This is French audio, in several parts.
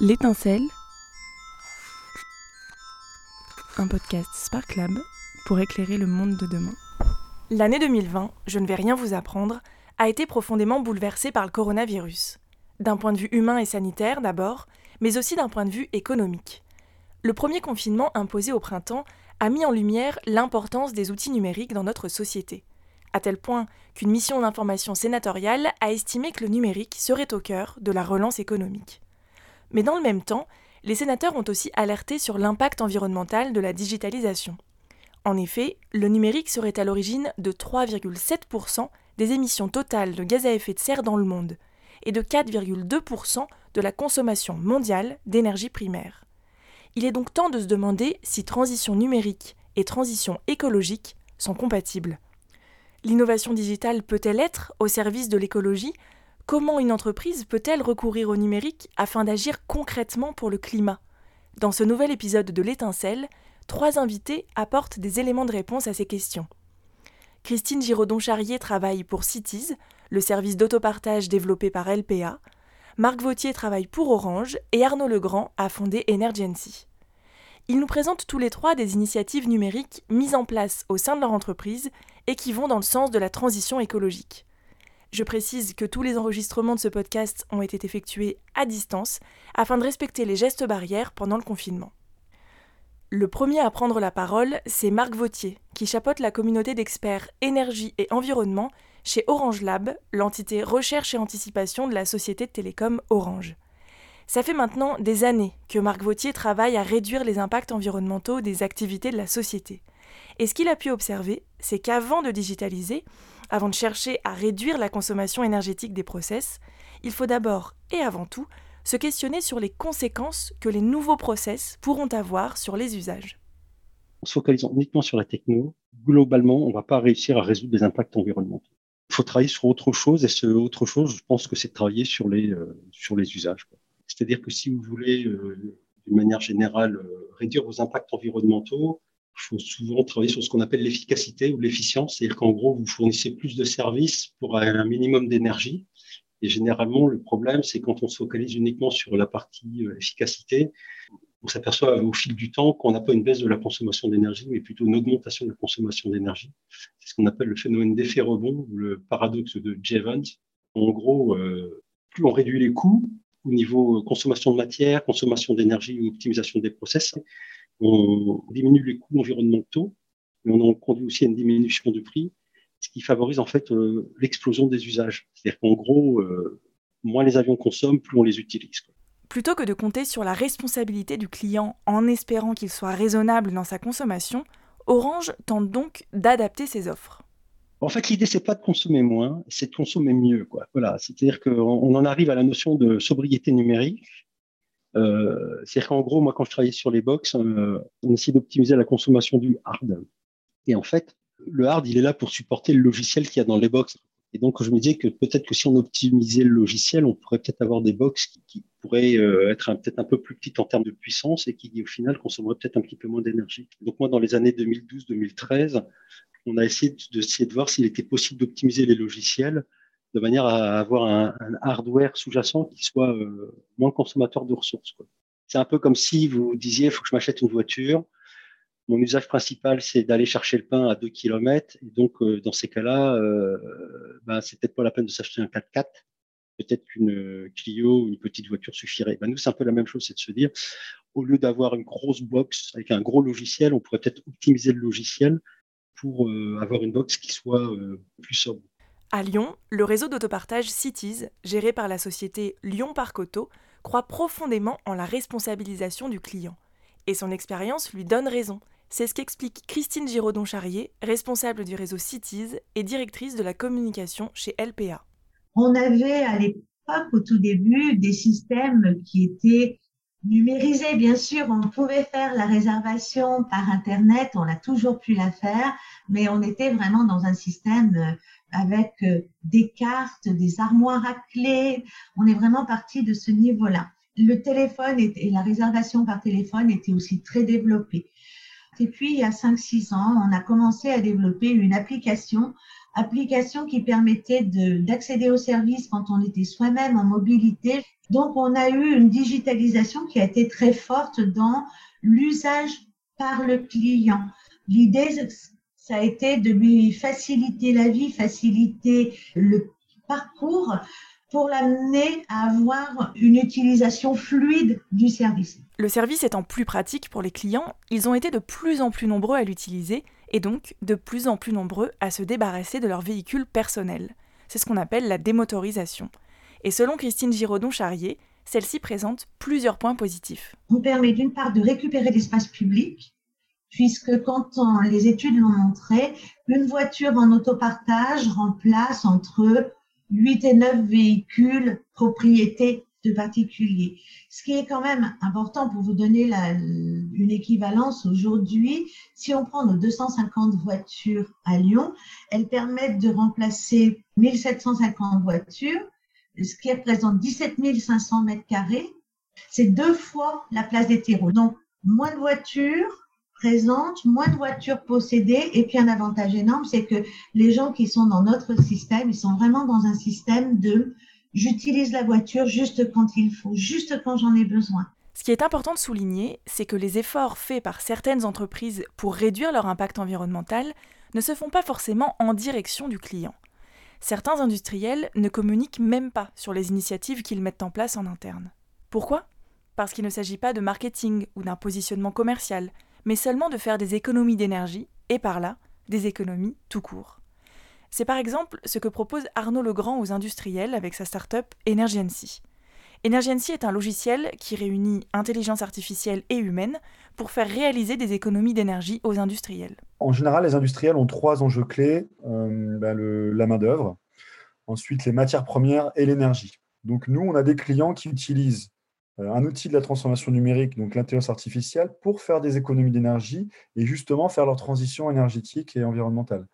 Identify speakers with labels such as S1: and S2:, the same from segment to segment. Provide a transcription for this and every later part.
S1: L'étincelle, un podcast Spark Lab pour éclairer le monde de demain.
S2: L'année 2020, je ne vais rien vous apprendre, a été profondément bouleversée par le coronavirus. D'un point de vue humain et sanitaire d'abord, mais aussi d'un point de vue économique. Le premier confinement imposé au printemps a mis en lumière l'importance des outils numériques dans notre société, à tel point qu'une mission d'information sénatoriale a estimé que le numérique serait au cœur de la relance économique. Mais dans le même temps, les sénateurs ont aussi alerté sur l'impact environnemental de la digitalisation. En effet, le numérique serait à l'origine de 3,7% des émissions totales de gaz à effet de serre dans le monde et de 4,2% de la consommation mondiale d'énergie primaire. Il est donc temps de se demander si transition numérique et transition écologique sont compatibles. L'innovation digitale peut-elle être au service de l'écologie Comment une entreprise peut-elle recourir au numérique afin d'agir concrètement pour le climat? Dans ce nouvel épisode de l'étincelle, trois invités apportent des éléments de réponse à ces questions. Christine Giraudon-Charrier travaille pour Cities, le service d'autopartage développé par LPA. Marc Vautier travaille pour Orange et Arnaud Legrand a fondé Emergency. Ils nous présentent tous les trois des initiatives numériques mises en place au sein de leur entreprise et qui vont dans le sens de la transition écologique. Je précise que tous les enregistrements de ce podcast ont été effectués à distance afin de respecter les gestes barrières pendant le confinement. Le premier à prendre la parole, c'est Marc Vautier, qui chapeaute la communauté d'experts énergie et environnement chez Orange Lab, l'entité recherche et anticipation de la société de télécom Orange. Ça fait maintenant des années que Marc Vautier travaille à réduire les impacts environnementaux des activités de la société. Et ce qu'il a pu observer, c'est qu'avant de digitaliser, avant de chercher à réduire la consommation énergétique des process, il faut d'abord et avant tout se questionner sur les conséquences que les nouveaux process pourront avoir sur les usages.
S3: En se focalisant uniquement sur la techno, globalement, on ne va pas réussir à résoudre les impacts environnementaux. Il faut travailler sur autre chose et ce autre chose, je pense que c'est travailler sur les, euh, sur les usages. C'est-à-dire que si vous voulez, euh, d'une manière générale, euh, réduire vos impacts environnementaux, il faut souvent travailler sur ce qu'on appelle l'efficacité ou l'efficience, c'est-à-dire qu'en gros, vous fournissez plus de services pour un minimum d'énergie. Et généralement, le problème, c'est quand on se focalise uniquement sur la partie euh, efficacité, on s'aperçoit au fil du temps qu'on n'a pas une baisse de la consommation d'énergie, mais plutôt une augmentation de la consommation d'énergie. C'est ce qu'on appelle le phénomène d'effet rebond ou le paradoxe de Jevons. En gros, euh, plus on réduit les coûts au niveau consommation de matière, consommation d'énergie ou optimisation des process, on diminue les coûts environnementaux, mais on en conduit aussi à une diminution du prix, ce qui favorise en fait euh, l'explosion des usages. C'est-à-dire qu'en gros, euh, moins les avions consomment, plus on les utilise.
S2: Plutôt que de compter sur la responsabilité du client en espérant qu'il soit raisonnable dans sa consommation, Orange tente donc d'adapter ses offres.
S3: En fait, l'idée, c'est pas de consommer moins, c'est de consommer mieux. Quoi. Voilà, c'est-à-dire qu'on en arrive à la notion de sobriété numérique, euh, c'est-à-dire qu'en gros, moi, quand je travaillais sur les box, euh, on essaie d'optimiser la consommation du hard. Et en fait, le hard, il est là pour supporter le logiciel qu'il y a dans les box. Et donc, je me disais que peut-être que si on optimisait le logiciel, on pourrait peut-être avoir des box qui, pourraient euh, être peut-être un peu plus petites en termes de puissance et qui, au final, consommeraient peut-être un petit peu moins d'énergie. Donc, moi, dans les années 2012-2013, on a essayé de, de voir s'il était possible d'optimiser les logiciels de manière à avoir un, hardware sous-jacent qui soit euh, moins consommateur de ressources. C'est un peu comme si vous disiez, il faut que je m'achète une voiture. Mon usage principal, c'est d'aller chercher le pain à 2 km. Donc, euh, dans ces cas-là, euh, ben, c'est peut-être pas la peine de s'acheter un 4x4. Peut-être qu'une Clio ou une petite voiture suffirait. Ben, nous, c'est un peu la même chose, c'est de se dire, au lieu d'avoir une grosse box avec un gros logiciel, on pourrait peut-être optimiser le logiciel pour avoir une box qui soit plus sobre.
S2: À Lyon, le réseau d'autopartage Cities, géré par la société Lyon Parc Auto, croit profondément en la responsabilisation du client. Et son expérience lui donne raison. C'est ce qu'explique Christine Giraudon-Charrier, responsable du réseau Cities et directrice de la communication chez LPA.
S4: On avait à l'époque, au tout début, des systèmes qui étaient numérisés, bien sûr. On pouvait faire la réservation par Internet, on a toujours pu la faire, mais on était vraiment dans un système euh, avec euh, des cartes, des armoires à clés. On est vraiment parti de ce niveau-là. Le téléphone et la réservation par téléphone étaient aussi très développés. Et puis, il y a 5-6 ans, on a commencé à développer une application application qui permettait d'accéder aux services quand on était soi-même en mobilité. Donc, on a eu une digitalisation qui a été très forte dans l'usage par le client. L'idée, ça a été de lui faciliter la vie, faciliter le parcours pour l'amener à avoir une utilisation fluide du service.
S2: Le service étant plus pratique pour les clients, ils ont été de plus en plus nombreux à l'utiliser et donc de plus en plus nombreux à se débarrasser de leur véhicule personnel. C'est ce qu'on appelle la démotorisation. Et selon Christine Giraudon-Charrier, celle-ci présente plusieurs points positifs.
S4: On permet d'une part de récupérer l'espace public, puisque quand les études l'ont montré, une voiture en autopartage remplace entre 8 et 9 véhicules propriétés de particuliers. Ce qui est quand même important pour vous donner une équivalence aujourd'hui, si on prend nos 250 voitures à Lyon, elles permettent de remplacer 1750 voitures, ce qui représente 17 500 mètres carrés. C'est deux fois la place des terreaux. Donc, moins de voitures, présente, moins de voitures possédées. Et puis un avantage énorme, c'est que les gens qui sont dans notre système, ils sont vraiment dans un système de j'utilise la voiture juste quand il faut, juste quand j'en ai besoin.
S2: Ce qui est important de souligner, c'est que les efforts faits par certaines entreprises pour réduire leur impact environnemental ne se font pas forcément en direction du client. Certains industriels ne communiquent même pas sur les initiatives qu'ils mettent en place en interne. Pourquoi? Parce qu'il ne s'agit pas de marketing ou d'un positionnement commercial, mais seulement de faire des économies d'énergie, et par là, des économies tout court. C'est par exemple ce que propose Arnaud Legrand aux industriels avec sa start-up Energency. Energency est un logiciel qui réunit intelligence artificielle et humaine pour faire réaliser des économies d'énergie aux industriels.
S5: En général, les industriels ont trois enjeux clés euh, ben la main-d'œuvre, ensuite les matières premières et l'énergie. Donc, nous, on a des clients qui utilisent un outil de la transformation numérique, donc l'intelligence artificielle, pour faire des économies d'énergie et justement faire leur transition énergétique et environnementale.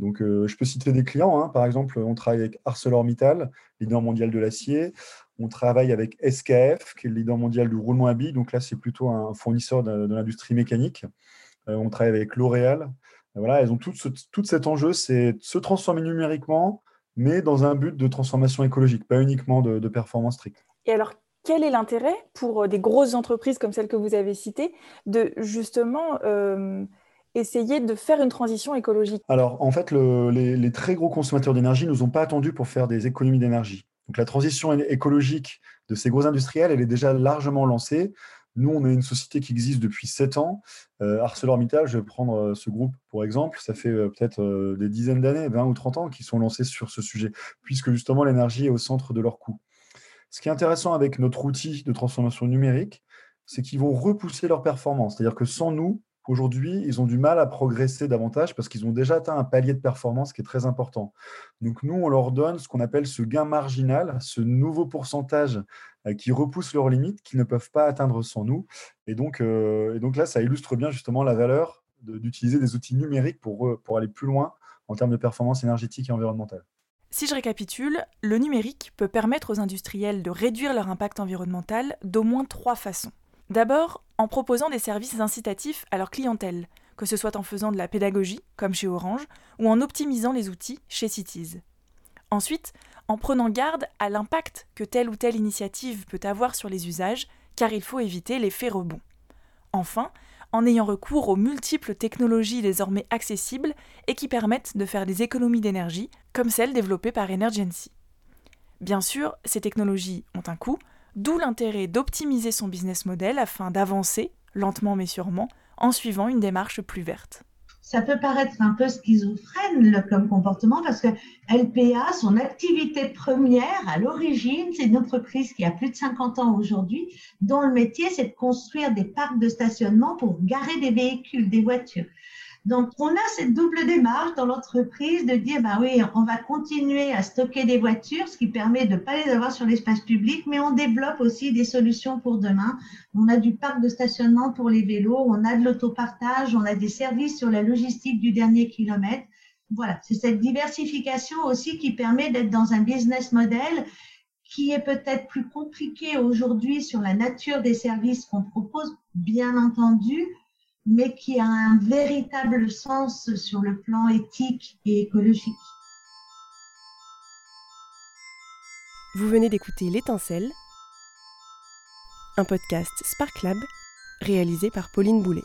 S5: Donc, euh, je peux citer des clients. Hein. Par exemple, on travaille avec ArcelorMittal, leader mondial de l'acier. On travaille avec SKF, qui est le leader mondial du roulement à billes. Donc là, c'est plutôt un fournisseur de, l'industrie mécanique. Euh, on travaille avec L'Oréal. Voilà, elles ont tout, tout cet enjeu, c'est se transformer numériquement, mais dans un but de transformation écologique, pas uniquement de, de performance stricte.
S2: Et alors, quel est l'intérêt pour euh, des grosses entreprises comme celles que vous avez citées de justement euh, essayer de faire une transition écologique?
S5: Alors, en fait, les, très gros consommateurs d'énergie ne nous ont pas attendus pour faire des économies d'énergie. Donc, la transition écologique de ces gros industriels, elle est déjà largement lancée. Nous, on est une société qui existe depuis 7 ans. Euh, ArcelorMittal, je vais prendre ce groupe pour exemple, ça fait peut-être des dizaines d'années, 20 ou 30 ans, qu'ils sont lancés sur ce sujet, puisque justement l'énergie est au centre de leur coût. Ce qui est intéressant avec notre outil de transformation numérique, c'est qu'ils vont repousser leur performance. C'est-à-dire que sans nous, aujourd'hui, ils ont du mal à progresser davantage parce qu'ils ont déjà atteint un palier de performance qui est très important. Donc nous, on leur donne ce qu'on appelle ce gain marginal, ce nouveau pourcentage euh, qui repousse leurs limites, qu'ils ne peuvent pas atteindre sans nous. Et donc, euh, là, ça illustre bien justement la valeur d'utiliser des outils numériques pour aller plus loin en termes de performance énergétique et environnementale.
S2: Si je récapitule, le numérique peut permettre aux industriels de réduire leur impact environnemental d'au moins trois façons. D'abord, en proposant des services incitatifs à leur clientèle, que ce soit en faisant de la pédagogie, comme chez Orange, ou en optimisant les outils chez Cities. Ensuite, en prenant garde à l'impact que telle ou telle initiative peut avoir sur les usages, car il faut éviter l'effet rebond. Enfin, en ayant recours aux multiples technologies désormais accessibles et qui permettent de faire des économies d'énergie, comme celles développées par Energency. Bien sûr, ces technologies ont un coût, d'où l'intérêt d'optimiser son business model afin d'avancer, lentement mais sûrement, en suivant une démarche plus verte
S4: ça peut paraître un peu schizophrène comme comportement parce que LPA, son activité première à l'origine, c'est une entreprise qui a plus de 50 ans aujourd'hui, dont le métier, c'est de construire des parcs de stationnement pour garer des véhicules, des voitures. Donc, on a cette double démarche dans l'entreprise de dire, bah oui, on va continuer à stocker des voitures, ce qui permet de ne pas les avoir sur l'espace public, mais on développe aussi des solutions pour demain. On a du parc de stationnement pour les vélos, on a de l'autopartage, on a des services sur la logistique du dernier kilomètre. Voilà, c'est cette diversification aussi qui permet d'être dans un business model qui est peut-être plus compliqué aujourd'hui sur la nature des services qu'on propose, bien entendu, mais qui a un véritable sens sur le plan éthique et écologique.
S2: Vous venez d'écouter L'étincelle, un podcast Spark Lab réalisé par Pauline Boulet.